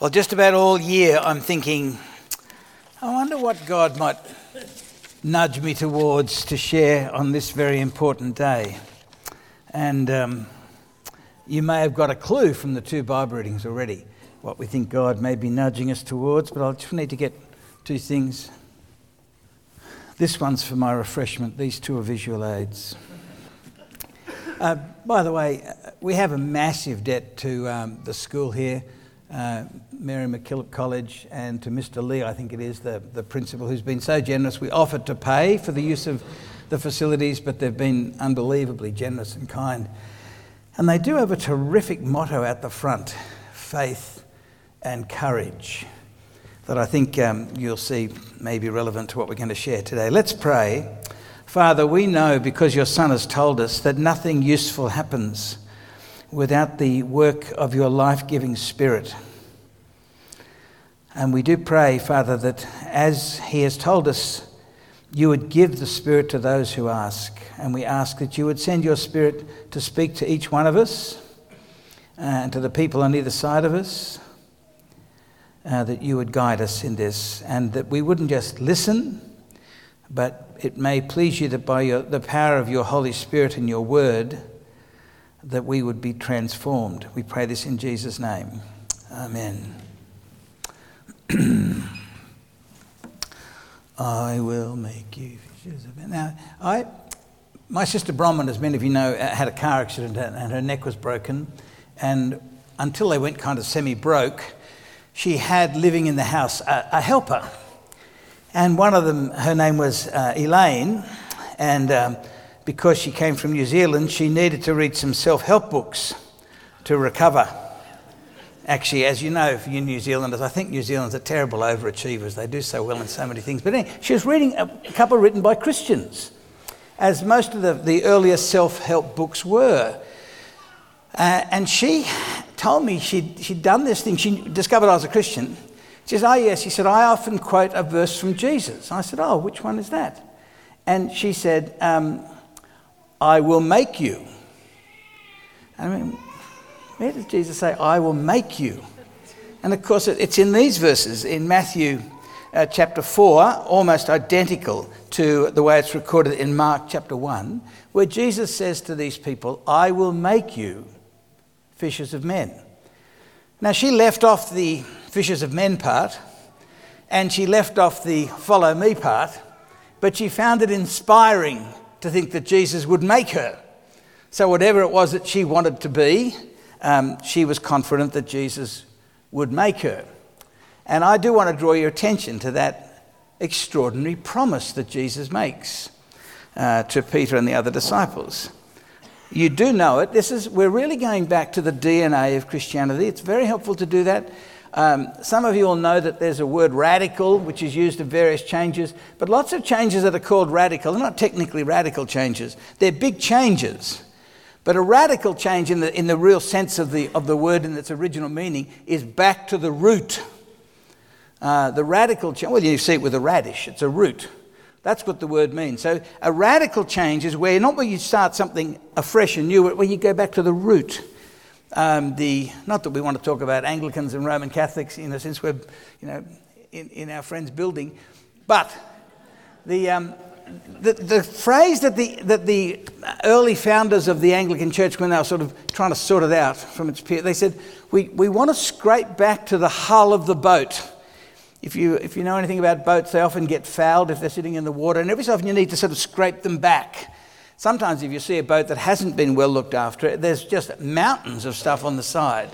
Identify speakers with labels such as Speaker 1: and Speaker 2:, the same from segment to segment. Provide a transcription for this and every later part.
Speaker 1: Well, just about all year, I'm thinking, I wonder what God might nudge me towards to share on this very important day. And um, you may have got a clue from the two Bible readings already what we think God may be nudging us towards, but I'll just need to get two things. This one's for my refreshment, these two are visual aids. Uh, by the way, we have a massive debt to um, the school here uh, Mary MacKillop College, and to Mr. Lee, I think it is, the, the principal, who's been so generous. We offered to pay for the use of the facilities, but they've been unbelievably generous and kind. And they do have a terrific motto at the front faith and courage that I think um, you'll see may be relevant to what we're going to share today. Let's pray. Father, we know because your Son has told us that nothing useful happens without the work of your life giving Spirit. And we do pray, Father, that as He has told us, you would give the Spirit to those who ask. And we ask that you would send your Spirit to speak to each one of us uh, and to the people on either side of us. Uh, that you would guide us in this and that we wouldn't just listen, but it may please you that by your, the power of your Holy Spirit and your word, that we would be transformed. We pray this in Jesus' name. Amen. I will make you. Now, I, my sister Bronwyn, as many of you know, uh, had a car accident and her neck was broken. And until they went kind of semi broke, she had living in the house a, a, helper. And one of them, her name was uh, Elaine. And um, because she came from New Zealand, she needed to read some self help books to recover. Actually, as you know, for you New Zealanders, I think New Zealanders are terrible overachievers. They do so well in so many things. But anyway, she was reading a couple written by Christians, as most of the, the earliest self help books were. Uh, and she told me she'd, she'd done this thing. She discovered I was a Christian. She says, Oh, yes. She said, I often quote a verse from Jesus. I said, Oh, which one is that? And she said, um, I will make you. I mean, where does Jesus say, I will make you? And of course, it's in these verses in Matthew uh, chapter 4, almost identical to the way it's recorded in Mark chapter 1, where Jesus says to these people, I will make you fishers of men. Now, she left off the fishers of men part and she left off the follow me part, but she found it inspiring to think that Jesus would make her. So, whatever it was that she wanted to be, um, she was confident that Jesus would make her. And I do want to draw your attention to that extraordinary promise that Jesus makes uh, to Peter and the other disciples. You do know it. This is, we're really going back to the DNA of Christianity. It's very helpful to do that. Um, some of you will know that there's a word radical, which is used of various changes, but lots of changes that are called radical are not technically radical changes. They're big changes. But a radical change in the, in the real sense of the, of the word in its original meaning is back to the root. Uh, the radical change, well, you see it with a radish, it's a root. That's what the word means. So a radical change is where not where you start something afresh and new, but where you go back to the root um, the, not that we want to talk about Anglicans and Roman Catholics, you know, since we're, you know, in, in our friend's building, but the, um, the, the phrase that the, that the early founders of the Anglican Church, when they were sort of trying to sort it out from its peer, they said, we, we want to scrape back to the hull of the boat. If you, if you know anything about boats, they often get fouled if they're sitting in the water, and every so often you need to sort of scrape them back. Sometimes, if you see a boat that hasn't been well looked after, there's just mountains of stuff on the side.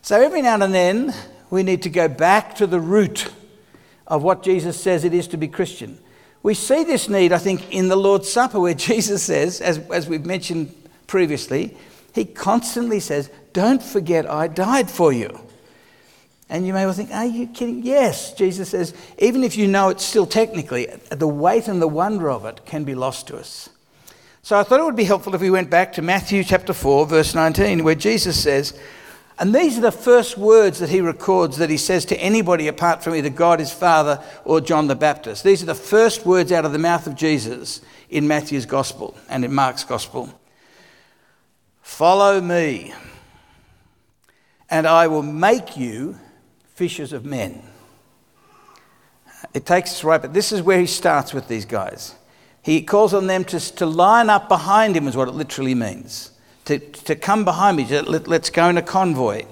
Speaker 1: So, every now and then, we need to go back to the root of what Jesus says it is to be Christian. We see this need, I think, in the Lord's Supper, where Jesus says, as, as we've mentioned previously, he constantly says, Don't forget I died for you. And you may well think, Are you kidding? Yes, Jesus says, even if you know it still technically, the weight and the wonder of it can be lost to us. So I thought it would be helpful if we went back to Matthew chapter 4, verse 19, where Jesus says, and these are the first words that he records that he says to anybody apart from either God his Father or John the Baptist. These are the first words out of the mouth of Jesus in Matthew's Gospel and in Mark's Gospel. Follow me, and I will make you fishers of men. It takes us right, but this is where he starts with these guys. He calls on them to, to line up behind him, is what it literally means. To, to come behind me, to, let, let's go in a convoy.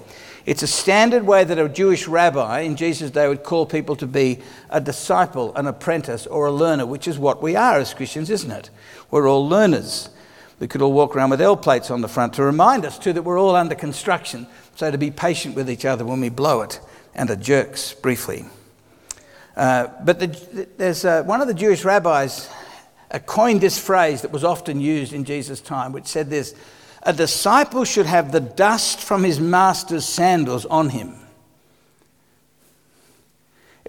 Speaker 1: It's a standard way that a Jewish rabbi in Jesus' day would call people to be a disciple, an apprentice, or a learner, which is what we are as Christians, isn't it? We're all learners. We could all walk around with L plates on the front to remind us, too, that we're all under construction. So to be patient with each other when we blow it, and a jerks briefly. Uh, but the, there's uh, one of the Jewish rabbis coined this phrase that was often used in Jesus' time, which said this A disciple should have the dust from his master's sandals on him.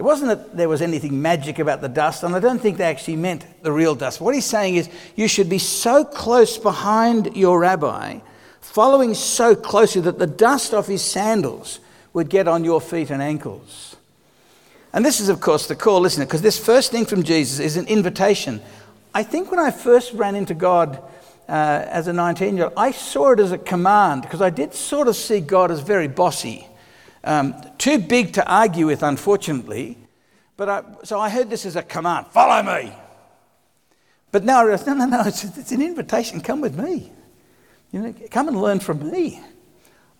Speaker 1: It wasn't that there was anything magic about the dust, and I don't think they actually meant the real dust. What he's saying is you should be so close behind your rabbi, following so closely that the dust off his sandals would get on your feet and ankles. And this is, of course, the call, isn't it? Because this first thing from Jesus is an invitation. I think when I first ran into God uh, as a 19 year old, I saw it as a command because I did sort of see God as very bossy. Um, too big to argue with, unfortunately. But I, so I heard this as a command follow me. But now I realize, no, no, no, it's, it's an invitation. Come with me. You know, come and learn from me.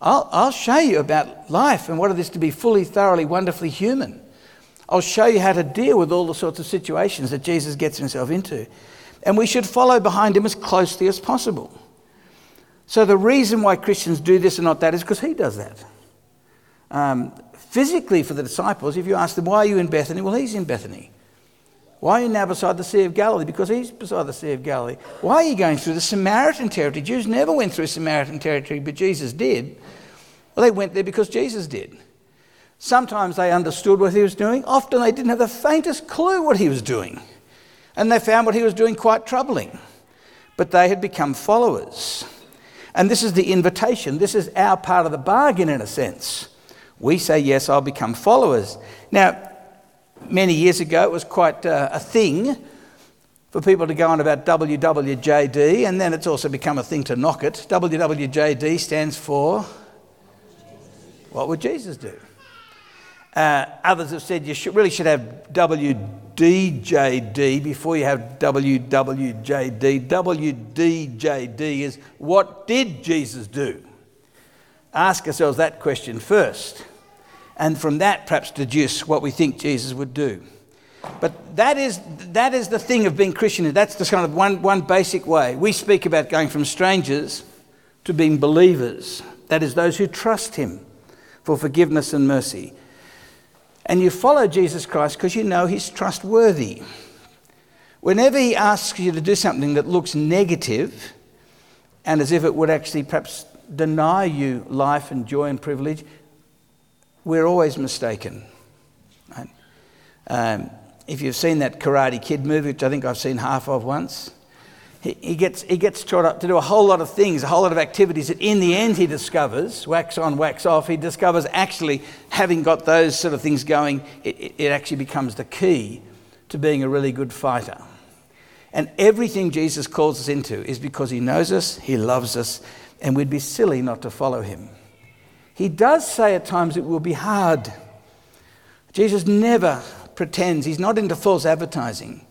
Speaker 1: I'll, I'll show you about life and what it is to be fully, thoroughly, wonderfully human. I'll show you how to deal with all the sorts of situations that Jesus gets himself into. And we should follow behind him as closely as possible. So, the reason why Christians do this and not that is because he does that. Um, physically, for the disciples, if you ask them, why are you in Bethany? Well, he's in Bethany. Why are you now beside the Sea of Galilee? Because he's beside the Sea of Galilee. Why are you going through the Samaritan territory? Jews never went through Samaritan territory, but Jesus did. Well, they went there because Jesus did. Sometimes they understood what he was doing, often they didn't have the faintest clue what he was doing. And they found what he was doing quite troubling. But they had become followers. And this is the invitation. This is our part of the bargain, in a sense. We say, Yes, I'll become followers. Now, many years ago, it was quite uh, a thing for people to go on about WWJD, and then it's also become a thing to knock it. WWJD stands for What would Jesus do? Uh, others have said you should, really should have WDJD before you have WWJD. WDJD is what did Jesus do? Ask ourselves that question first, and from that, perhaps deduce what we think Jesus would do. But that is, that is the thing of being Christian. That's the kind of one, one basic way. We speak about going from strangers to being believers. That is, those who trust Him for forgiveness and mercy. And you follow Jesus Christ because you know he's trustworthy. Whenever he asks you to do something that looks negative and as if it would actually perhaps deny you life and joy and privilege, we're always mistaken. Right? Um, if you've seen that Karate Kid movie, which I think I've seen half of once, he, gets, he gets taught up to do a whole lot of things, a whole lot of activities that in the end he discovers, wax on, wax off, he discovers actually having got those sort of things going, it, it actually becomes the key to being a really good fighter. And everything Jesus calls us into is because he knows us, he loves us, and we'd be silly not to follow him. He does say at times it will be hard. Jesus never pretends, he's not into false advertising.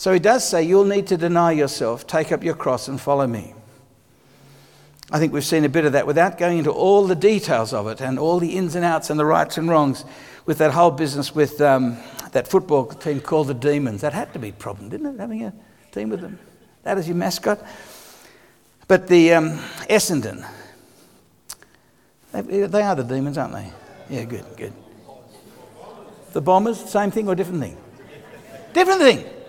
Speaker 1: So he does say, You'll need to deny yourself, take up your cross, and follow me. I think we've seen a bit of that without going into all the details of it and all the ins and outs and the rights and wrongs with that whole business with um, that football team called the Demons. That had to be a problem, didn't it, having a team with them? That as your mascot. But the um, Essendon, they, they are the Demons, aren't they? Yeah, good, good. The Bombers, same thing or different thing? Different thing.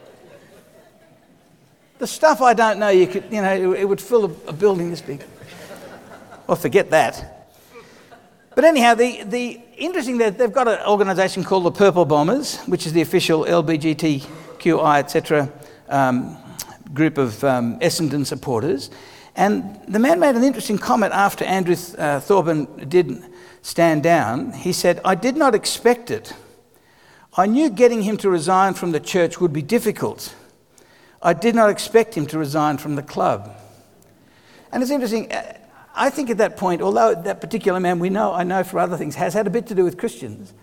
Speaker 1: The stuff I don't know, you could, you know, it would fill a, building this big. Well, forget that. But anyhow, the, the interesting that they've got an organisation called the Purple Bombers, which is the official LBGTQI, etc., um, group of um, Essendon supporters. And the man made an interesting comment after Andrew uh, Thorburn did stand down. He said, I did not expect it. I knew getting him to resign from the church would be difficult. I did not expect him to resign from the club. And it's interesting, uh, I think at that point, although that particular man we know, I know for other things, has had a bit to do with Christians,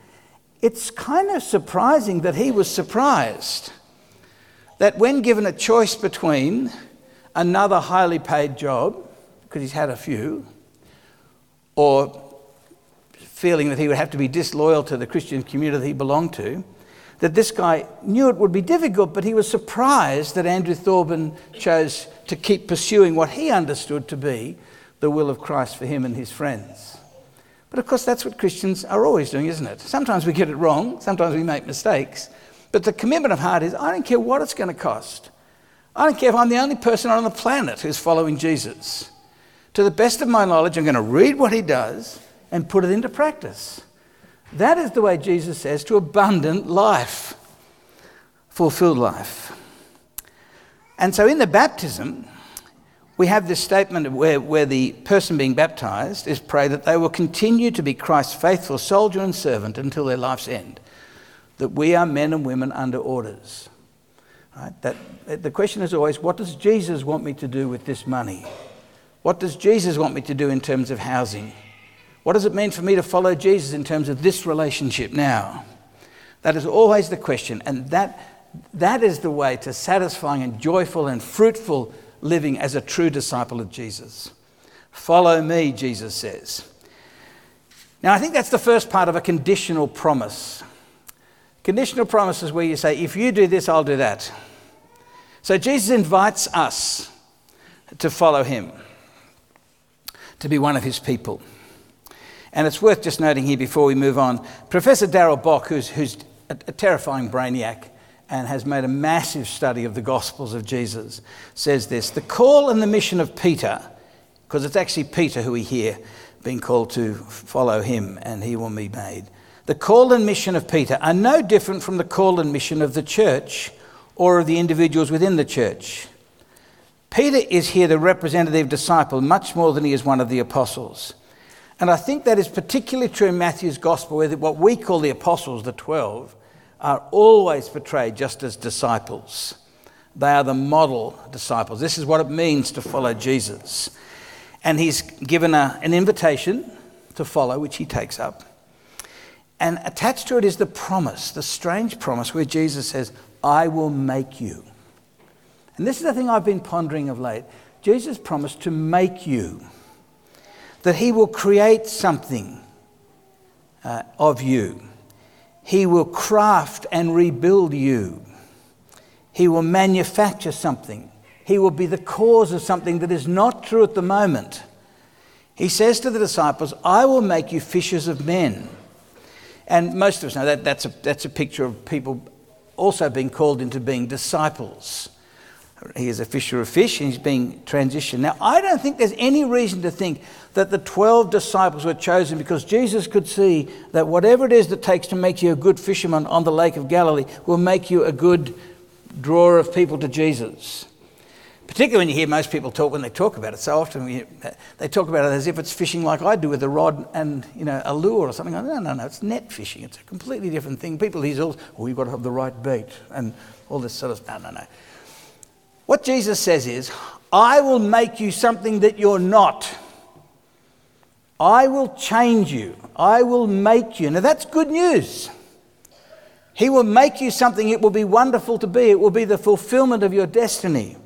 Speaker 1: it's kind of surprising that he was surprised that when given a choice between another highly paid job, because he's had a few, or feeling that he would have to be disloyal to the Christian community he belonged to, that this guy knew it would be difficult, but he was surprised that Andrew Thorburn chose to keep pursuing what he understood to be the will of Christ for him and his friends. But of course, that's what Christians are always doing, isn't it? Sometimes we get it wrong, sometimes we make mistakes, but the commitment of heart is I don't care what it's going to cost. I don't care if I'm the only person on the planet who's following Jesus. To the best of my knowledge, I'm going to read what he does and put it into practice. That is the way Jesus says to abundant life, fulfilled life. And so in the baptism, we have this statement where, where the person being baptized is pray that they will continue to be Christ's faithful soldier and servant until their life's end. That we are men and women under orders. Right? That, the question is always what does Jesus want me to do with this money? What does Jesus want me to do in terms of housing? What does it mean for me to follow Jesus in terms of this relationship now? That is always the question, and that, that is the way to satisfying and joyful and fruitful living as a true disciple of Jesus. Follow me, Jesus says. Now, I think that's the first part of a conditional promise. Conditional promise is where you say, if you do this, I'll do that. So Jesus invites us to follow him, to be one of his people. And it's worth just noting here before we move on Professor Darrell Bock, who's, who's a, a terrifying brainiac and has made a massive study of the Gospels of Jesus, says this The call and the mission of Peter, because it's actually Peter who we hear being called to follow him and he will be made. The call and mission of Peter are no different from the call and mission of the church or of the individuals within the church. Peter is here the representative disciple much more than he is one of the apostles. And I think that is particularly true in Matthew's gospel, where what we call the apostles, the 12, are always portrayed just as disciples. They are the model disciples. This is what it means to follow Jesus. And he's given a, an invitation to follow, which he takes up. And attached to it is the promise, the strange promise where Jesus says, I will make you. And this is the thing I've been pondering of late. Jesus promised to make you that He will create something uh, of you. He will craft and rebuild you. He will manufacture something. He will be the cause of something that is not true at the moment. He says to the disciples, I will make you fishers of men. And most of us know that that's a, that's a picture of people also being called into being disciples. He is a fisher of fish and he's being transitioned. Now, I don't think there's any reason to think that the 12 disciples were chosen because Jesus could see that whatever it is that takes to make you a good fisherman on the Lake of Galilee will make you a good drawer of people to Jesus. Particularly when you hear most people talk when they talk about it. So often we, they talk about it as if it's fishing like I do with a rod and you know a lure or something. No, no, no, it's net fishing. It's a completely different thing. People these all, oh, you've got to have the right bait and all this sort of stuff. No, no, no. What Jesus says is, I will make you something that you're not. I will change you. I will make you. Now that's good news. He will make you something it will be wonderful to be. It will be the fulfillment of your destiny.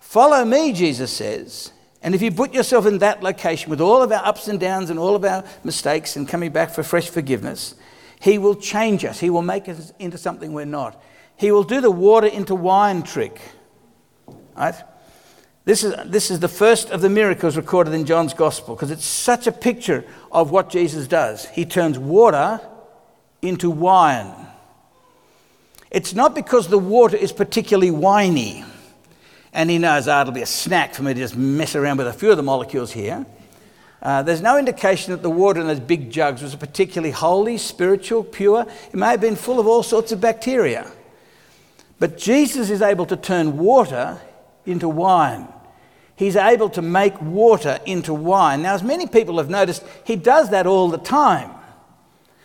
Speaker 1: Follow me, Jesus says. And if you put yourself in that location with all of our ups and downs and all of our mistakes and coming back for fresh forgiveness, He will change us. He will make us into something we're not. He will do the water into wine trick. Right? This is, this is the first of the miracles recorded in John's gospel because it's such a picture of what Jesus does. He turns water into wine. It's not because the water is particularly winey and he knows, ah, it'll be a snack for me to just mess around with a few of the molecules here. Uh, there's no indication that the water in those big jugs was particularly holy, spiritual, pure. It may have been full of all sorts of bacteria. But Jesus is able to turn water into wine. He's able to make water into wine. Now, as many people have noticed, he does that all the time.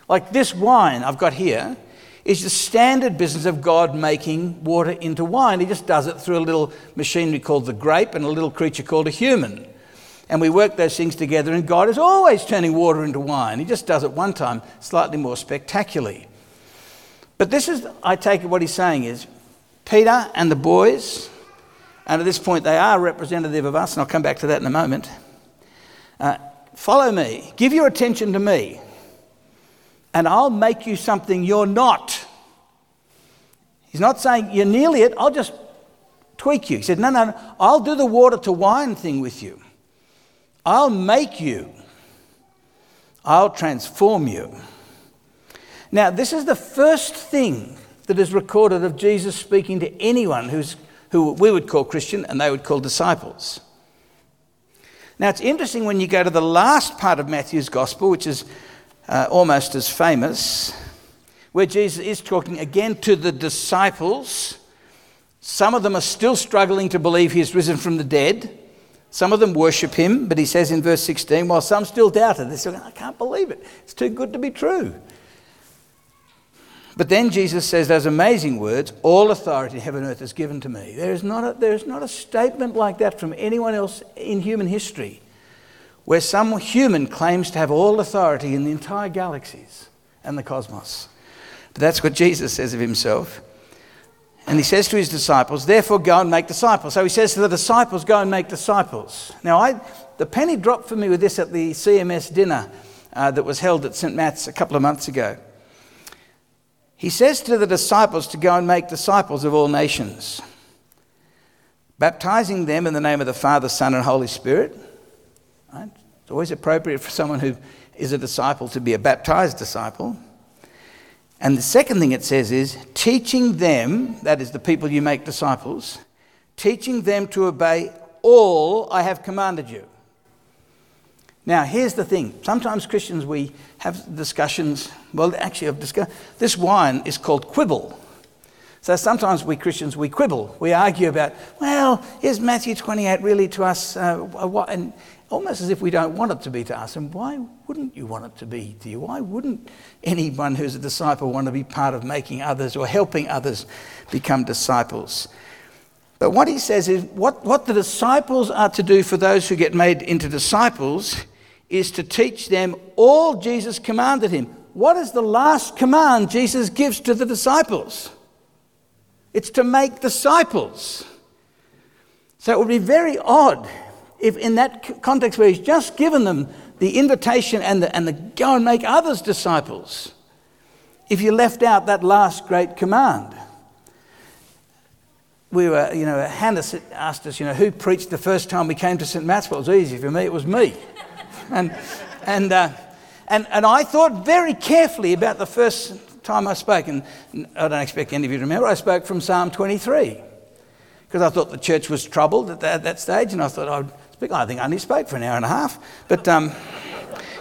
Speaker 1: Like this wine I've got here is the standard business of God making water into wine. He just does it through a little machinery called the grape and a little creature called a human. and we work those things together, and God is always turning water into wine. He just does it one time, slightly more spectacularly. But this is, I take it, what he's saying is Peter and the boys, and at this point they are representative of us, and I'll come back to that in a moment. Uh, follow me, give your attention to me, and I'll make you something you're not. He's not saying you're nearly it, I'll just tweak you. He said, No, no, no, I'll do the water to wine thing with you. I'll make you, I'll transform you. Now, this is the first thing that is recorded of Jesus speaking to anyone who's, who we would call Christian and they would call disciples. Now, it's interesting when you go to the last part of Matthew's gospel, which is uh, almost as famous, where Jesus is talking again to the disciples. Some of them are still struggling to believe he is risen from the dead. Some of them worship him, but he says in verse 16, while some still doubted, they say, I can't believe it. It's too good to be true. But then Jesus says those amazing words All authority in heaven and earth is given to me. There is, not a, there is not a statement like that from anyone else in human history where some human claims to have all authority in the entire galaxies and the cosmos. But that's what Jesus says of himself. And he says to his disciples, Therefore, go and make disciples. So he says to the disciples, Go and make disciples. Now, I, the penny dropped for me with this at the CMS dinner uh, that was held at St. Matt's a couple of months ago. He says to the disciples to go and make disciples of all nations, baptizing them in the name of the Father, Son, and Holy Spirit. Right? It's always appropriate for someone who is a disciple to be a baptized disciple. And the second thing it says is teaching them, that is the people you make disciples, teaching them to obey all I have commanded you. Now, here's the thing. Sometimes Christians, we have discussions. Well, actually, I've discussed this wine is called quibble. So sometimes we Christians, we quibble. We argue about, well, is Matthew 28 really to us? Uh, what? And almost as if we don't want it to be to us. And why wouldn't you want it to be to you? Why wouldn't anyone who's a disciple want to be part of making others or helping others become disciples? But what he says is what, what the disciples are to do for those who get made into disciples is to teach them all Jesus commanded him. What is the last command Jesus gives to the disciples? It's to make disciples. So it would be very odd if in that context where he's just given them the invitation and the, and the go and make others disciples, if you left out that last great command. We were, you know, Hannah asked us, you know, who preached the first time we came to St. Matt's? Well, it was easy for me, it was me. And, and, uh, and, and I thought very carefully about the first time I spoke, and I don't expect any of you to remember, I spoke from Psalm 23 because I thought the church was troubled at that, at that stage, and I thought I'd speak. I think I only spoke for an hour and a half, but um,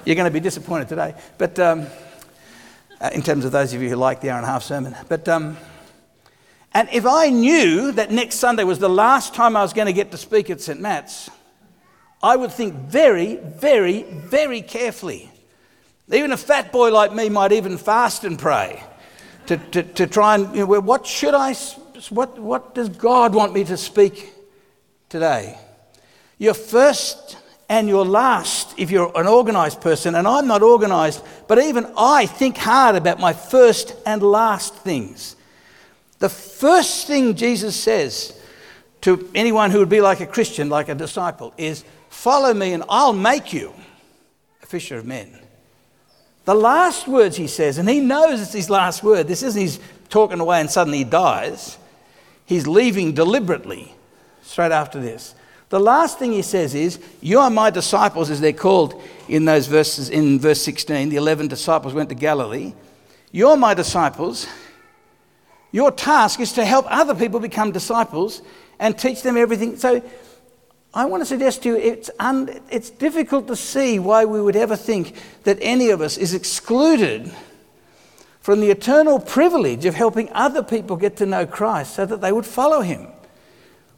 Speaker 1: you're going to be disappointed today. But um, uh, in terms of those of you who like the hour and a half sermon, but um, and if I knew that next Sunday was the last time I was going to get to speak at St. Matt's, I would think very, very, very carefully. Even a fat boy like me might even fast and pray to, to, to try and, you know, what should I, what, what does God want me to speak today? Your first and your last, if you're an organized person, and I'm not organized, but even I think hard about my first and last things. The first thing Jesus says to anyone who would be like a Christian, like a disciple, is follow me and I'll make you a fisher of men. The last words he says, and he knows it's his last word, this isn't he's talking away and suddenly he dies. He's leaving deliberately straight after this. The last thing he says is, You are my disciples, as they're called in those verses, in verse 16. The 11 disciples went to Galilee. You're my disciples. Your task is to help other people become disciples and teach them everything. So I want to suggest to you it's, un, it's difficult to see why we would ever think that any of us is excluded from the eternal privilege of helping other people get to know Christ so that they would follow him.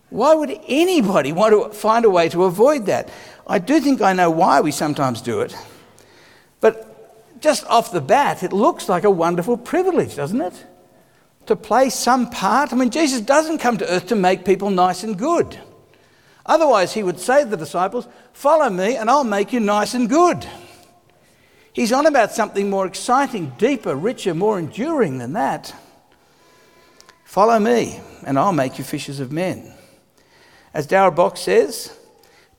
Speaker 1: Why would anybody want to find a way to avoid that? I do think I know why we sometimes do it. But just off the bat, it looks like a wonderful privilege, doesn't it? To play some part. I mean, Jesus doesn't come to earth to make people nice and good. Otherwise, he would say to the disciples, Follow me, and I'll make you nice and good. He's on about something more exciting, deeper, richer, more enduring than that. Follow me, and I'll make you fishers of men. As Darrell Bock says,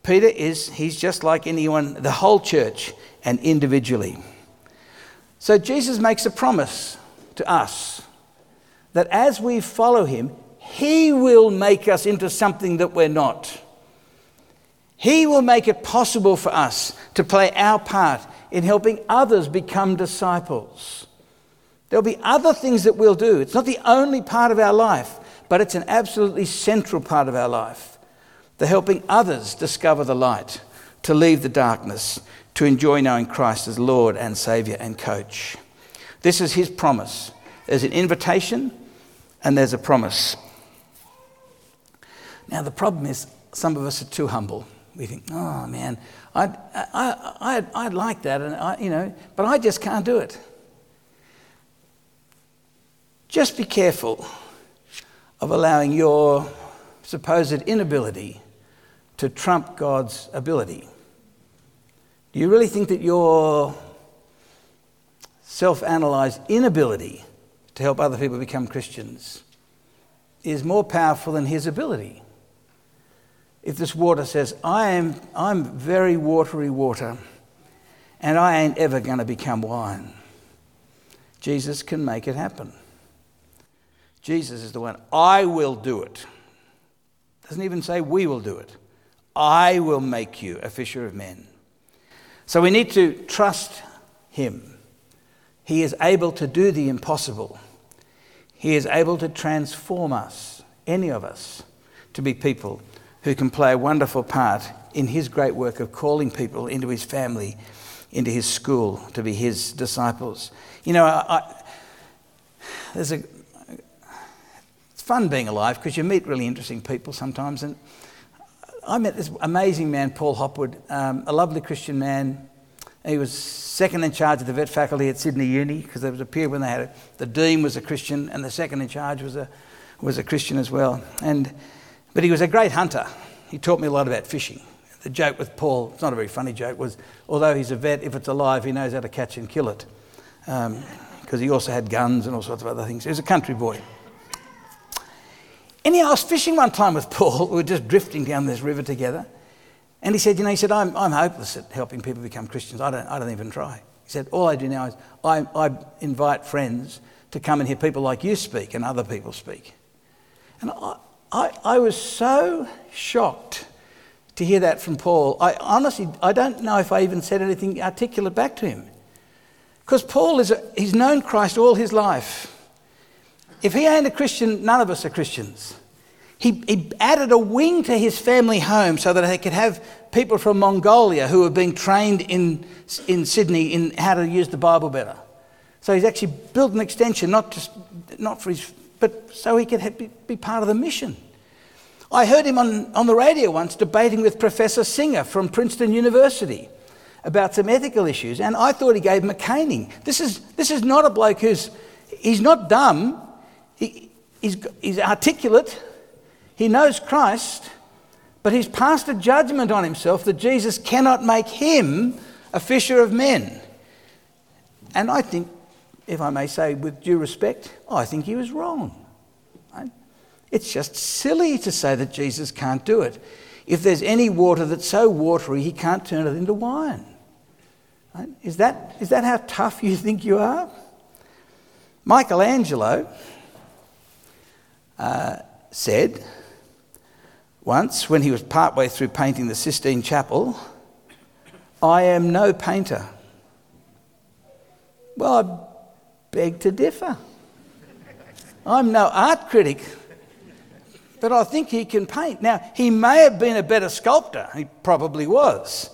Speaker 1: Peter is, he's just like anyone, the whole church, and individually. So Jesus makes a promise to us that as we follow him, he will make us into something that we're not. He will make it possible for us to play our part in helping others become disciples. There'll be other things that we'll do. It's not the only part of our life, but it's an absolutely central part of our life. The helping others discover the light, to leave the darkness, to enjoy knowing Christ as Lord and Saviour and Coach. This is His promise. There's an invitation and there's a promise. Now, the problem is some of us are too humble. We think, oh man, I'd, I, I'd, I'd like that, and I, you know, but I just can't do it. Just be careful of allowing your supposed inability to trump God's ability. Do you really think that your self analyzed inability to help other people become Christians is more powerful than his ability? If this water says, I am, I'm very watery water and I ain't ever going to become wine, Jesus can make it happen. Jesus is the one. I will do it. Doesn't even say we will do it. I will make you a fisher of men. So we need to trust him. He is able to do the impossible. He is able to transform us, any of us, to be people who can play a wonderful part in his great work of calling people into his family, into his school, to be his disciples. You know, I, I, there's a, it's fun being alive because you meet really interesting people sometimes. And I met this amazing man, Paul Hopwood, um, a lovely Christian man. He was second in charge of the vet faculty at Sydney Uni because there was a period when they had a, the dean was a Christian and the second in charge was a, was a Christian as well. And but he was a great hunter. He taught me a lot about fishing. The joke with Paul, it's not a very funny joke, was although he's a vet, if it's alive, he knows how to catch and kill it. Because um, he also had guns and all sorts of other things. He was a country boy. Anyhow, I was fishing one time with Paul. We were just drifting down this river together. And he said, You know, he said, I'm, I'm hopeless at helping people become Christians. I don't, I don't even try. He said, All I do now is I, I invite friends to come and hear people like you speak and other people speak. And I, I, I was so shocked to hear that from Paul. I honestly, I don't know if I even said anything articulate back to him. Because Paul is, a, he's known Christ all his life. If he ain't a Christian, none of us are Christians. He, he added a wing to his family home so that they could have people from Mongolia who were being trained in, in Sydney in how to use the Bible better. So he's actually built an extension, not just not for his but so he could be part of the mission. I heard him on, on the radio once debating with Professor Singer from Princeton University about some ethical issues, and I thought he gave him a caning. This is, this is not a bloke who's he's not dumb, he, he's, he's articulate, he knows Christ, but he's passed a judgment on himself that Jesus cannot make him a fisher of men. And I think if I may say with due respect, I think he was wrong. Right? It's just silly to say that Jesus can't do it. If there's any water that's so watery, he can't turn it into wine. Right? Is, that, is that how tough you think you are? Michelangelo uh, said once, when he was partway through painting the Sistine Chapel, I am no painter. Well, beg to differ. I'm no art critic, but I think he can paint. Now, he may have been a better sculptor, he probably was,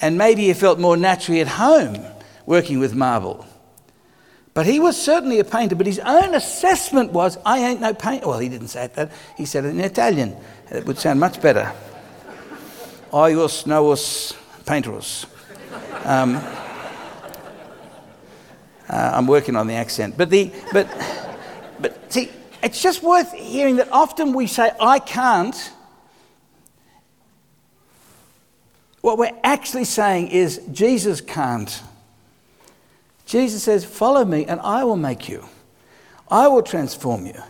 Speaker 1: and maybe he felt more naturally at home working with marble. But he was certainly a painter, but his own assessment was, I ain't no painter. Well, he didn't say that, he said it in Italian. It would sound much better. I Ius novus painterus. Um, uh, I'm working on the accent. But, the, but, but see, it's just worth hearing that often we say, I can't, what we're actually saying is Jesus can't. Jesus says, Follow me and I will make you. I will transform you.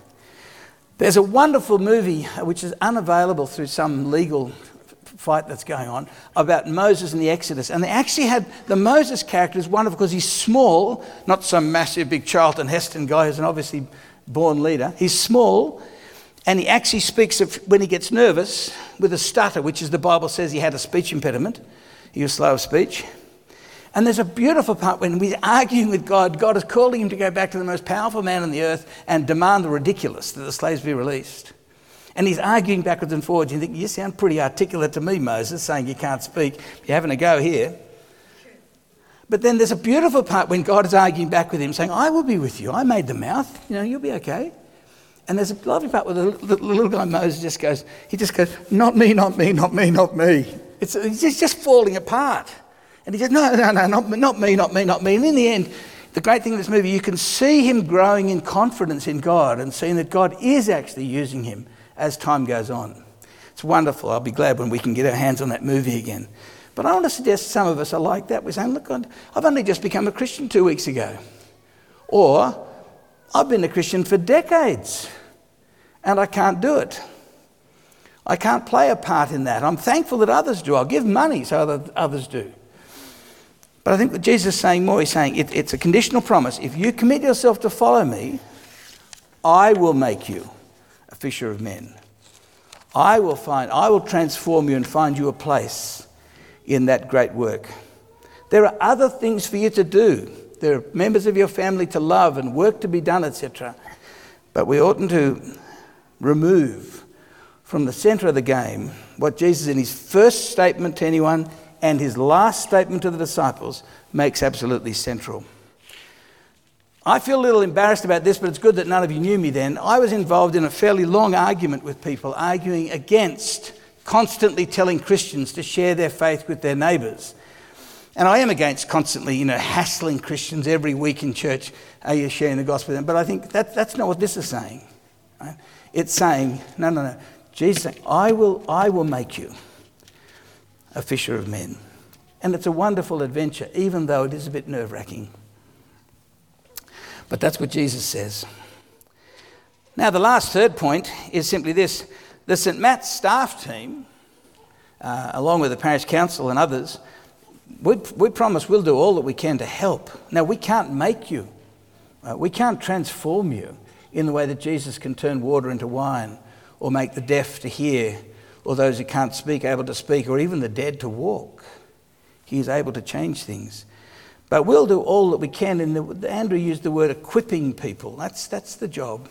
Speaker 1: There's a wonderful movie uh, which is unavailable through some legal fight that's going on about Moses and the Exodus. And they actually had the Moses character is wonderful because he's small, not some massive big Charlton Heston guy who's an obviously born leader. He's small and he actually speaks of when he gets nervous with a stutter, which is the Bible says he had a speech impediment. He was slow of speech. And there's a beautiful part when he's arguing with God. God is calling him to go back to the most powerful man on the earth and demand the ridiculous that the slaves be released. And he's arguing backwards and forwards. You think, you sound pretty articulate to me, Moses, saying you can't speak. You're having a go here. But then there's a beautiful part when God is arguing back with him, saying, I will be with you. I made the mouth. You know, you'll be okay. And there's a lovely part where the, little guy Moses just goes, he just goes, not me, not me, not me, not me. It's, it's just falling apart. And he says, no, no, no, not, not me, not me, not me. And in the end, the great thing in this movie, you can see him growing in confidence in God and seeing that God is actually using him as time goes on. It's wonderful. I'll be glad when we can get our hands on that movie again. But I want to suggest some of us are like that. We're saying, look, I've only just become a Christian two weeks ago. Or I've been a Christian for decades and I can't do it. I can't play a part in that. I'm thankful that others do. I'll give money so that others do. But I think what Jesus is saying more, he's saying it, it's a conditional promise. If you commit yourself to follow me, I will make you fisher of men. I will find, I will transform you and find you a place in that great work. There are other things for you to do. There are members of your family to love and work to be done, etc. But we oughtn't to remove from the centre of the game what Jesus, in his first statement to anyone and his last statement to the disciples, makes absolutely central. I feel a little embarrassed about this, but it's good that none of you knew me then. I was involved in a fairly long argument with people, arguing against constantly telling Christians to share their faith with their neighbours. And I am against constantly, you know, hassling Christians every week in church, are you sharing the gospel with them? But I think that, that's not what this is saying. Right? It's saying, no, no, no. Jesus saying, I will, I will make you a fisher of men. And it's a wonderful adventure, even though it is a bit nerve wracking. But that's what Jesus says. Now, the last third point is simply this the St. Matt's staff team, uh, along with the parish council and others, we, we promise we'll do all that we can to help. Now, we can't make you, uh, we can't transform you in the way that Jesus can turn water into wine or make the deaf to hear or those who can't speak able to speak or even the dead to walk. He is able to change things. But we'll do all that we can. And Andrew used the word equipping people. That's, that's the job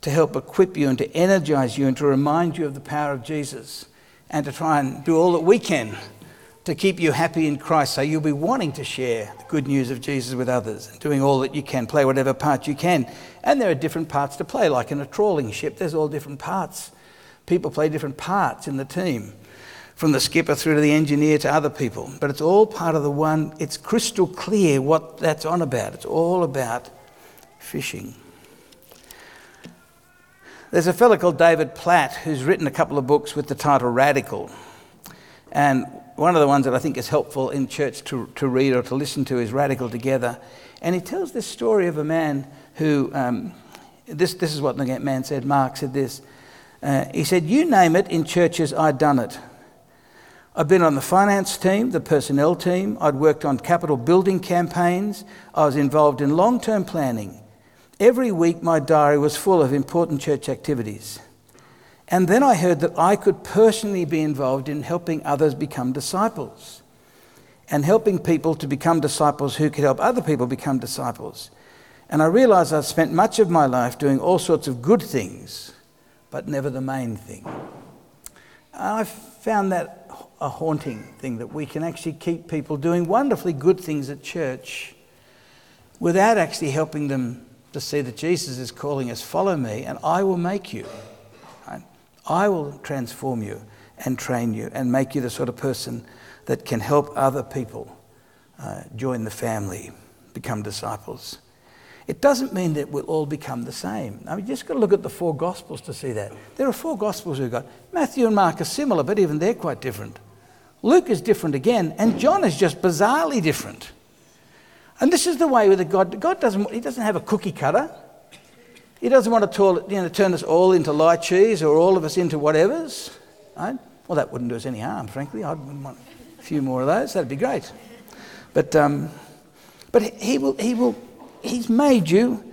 Speaker 1: to help equip you and to energize you and to remind you of the power of Jesus and to try and do all that we can to keep you happy in Christ. So you'll be wanting to share the good news of Jesus with others and doing all that you can, play whatever part you can. And there are different parts to play, like in a trawling ship, there's all different parts. People play different parts in the team, from the skipper through to the engineer to other people. But it's all part of the one, it's crystal clear what that's on about. It's all about fishing. There's a fellow called David Platt who's written a couple of books with the title Radical. And one of the ones that I think is helpful in church to, to read or to listen to is Radical Together. And he tells this story of a man who, um, this, this is what the man said, Mark said this. Uh, he said, You name it, in churches, I'd done it. I've been on the finance team, the personnel team, I'd worked on capital building campaigns, I was involved in long term planning. Every week, my diary was full of important church activities. And then I heard that I could personally be involved in helping others become disciples and helping people to become disciples who could help other people become disciples. And I realized I'd spent much of my life doing all sorts of good things, but never the main thing. I found that a haunting thing that we can actually keep people doing wonderfully good things at church without actually helping them to see that Jesus is calling us, Follow me, and I will make you. I will transform you and train you and make you the sort of person that can help other people uh, join the family, become disciples. It doesn't mean that we'll all become the same. I mean, you just got to look at the four Gospels to see that. There are four Gospels we've got. Matthew and Mark are similar, but even they're quite different. Luke is different again, and John is just bizarrely different. And this is the way with God. God doesn't, he doesn't have a cookie cutter. He doesn't want to you know, turn us all into light cheese or all of us into whatevers. Right? Well, that wouldn't do us any harm, frankly. I'd want a few more of those. That'd be great. But, um, but he will, he will, he's made you,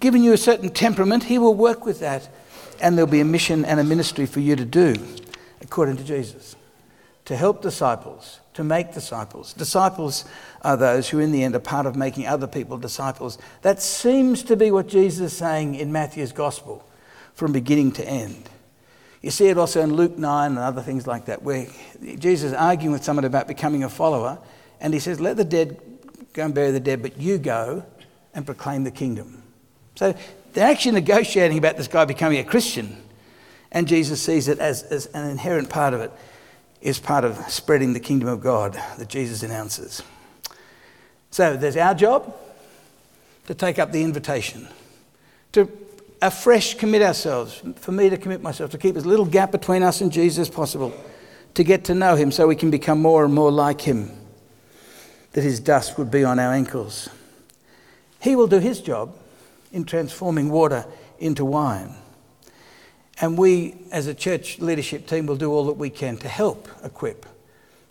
Speaker 1: given you a certain temperament. He will work with that. And there'll be a mission and a ministry for you to do according to Jesus to help disciples, to make disciples. Disciples are those who, in the end, are part of making other people disciples. That seems to be what Jesus is saying in Matthew's gospel from beginning to end. You see it also in Luke 9 and other things like that, where Jesus is arguing with someone about becoming a follower, and he says, Let the dead go and bury the dead, but you go and proclaim the kingdom. So they're actually negotiating about this guy becoming a Christian, and Jesus sees it as, as an inherent part of it is part of spreading the kingdom of God that Jesus announces. So there's our job to take up the invitation, to afresh commit ourselves, for me to commit myself, to keep as little gap between us and Jesus as possible, to get to know him so we can become more and more like him, that his dust would be on our ankles. He will do his job in transforming water into wine. And we, as a church leadership team, will do all that we can to help equip.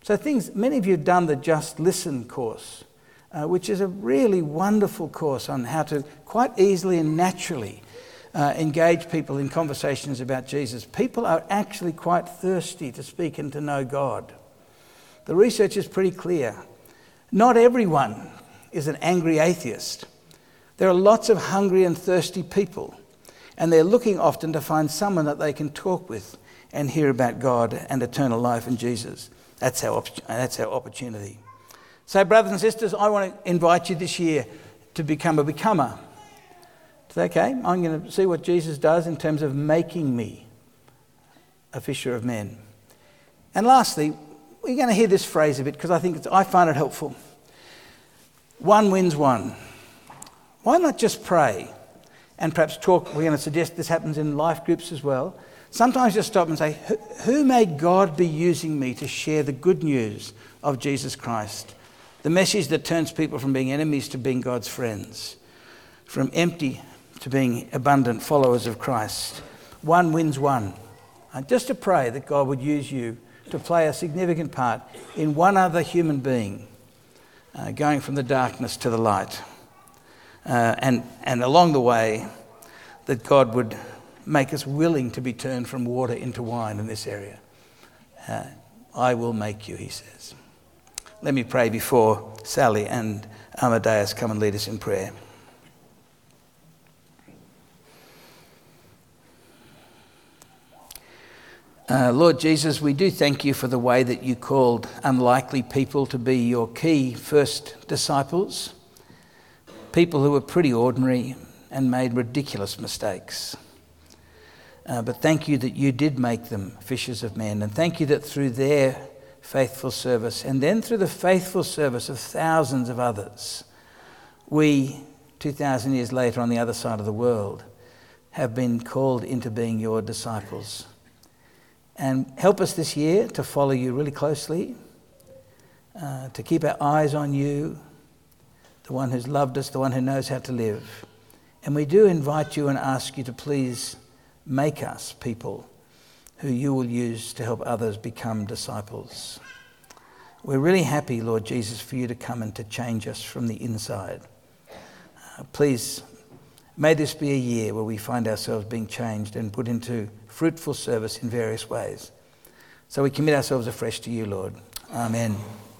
Speaker 1: So, things, many of you have done the Just Listen course, uh, which is a really wonderful course on how to quite easily and naturally uh, engage people in conversations about Jesus. People are actually quite thirsty to speak and to know God. The research is pretty clear. Not everyone is an angry atheist. There are lots of hungry and thirsty people. And they're looking often to find someone that they can talk with and hear about God and eternal life in Jesus. That's our, that's our opportunity. So, brothers and sisters, I want to invite you this year to become a becomer. Okay, I'm going to see what Jesus does in terms of making me a fisher of men. And lastly, we're going to hear this phrase a bit because I think I find it helpful. One wins one. Why not just pray? and perhaps talk. We're going to suggest this happens in life groups as well. Sometimes just stop and say, Who may God be using me to share the good news of Jesus Christ? The message that turns people from being enemies to being God's friends, from empty to being abundant followers of Christ. One wins one. And just to pray that God would use you to play a significant part in one other human being, uh, going from the darkness to the light uh, and, and along the way, that God would make us willing to be turned from water into wine in this area. Uh, I will make you, he says. Let me pray before Sally and Amadeus come and lead us in prayer. Uh, Lord Jesus, we do thank you for the way that you called unlikely people to be your key first disciples people who were pretty ordinary and made ridiculous mistakes. Uh, but thank you that you did make them fishers of men. And thank you that through their faithful service and then through the faithful service of thousands of others, we, 2,000 years later on the other side of the world, have been called into being your disciples. And help us this year to follow you really closely, uh, to keep our eyes on you, the one who's loved us, the one who knows how to live. And we do invite you and ask you to please make us people who you will use to help others become disciples. We're really happy, Lord Jesus, for you to come and to change us from the inside. Uh, please, may this be a year where we find ourselves being changed and put into fruitful service in various ways. So we commit ourselves afresh to you, Lord. Amen.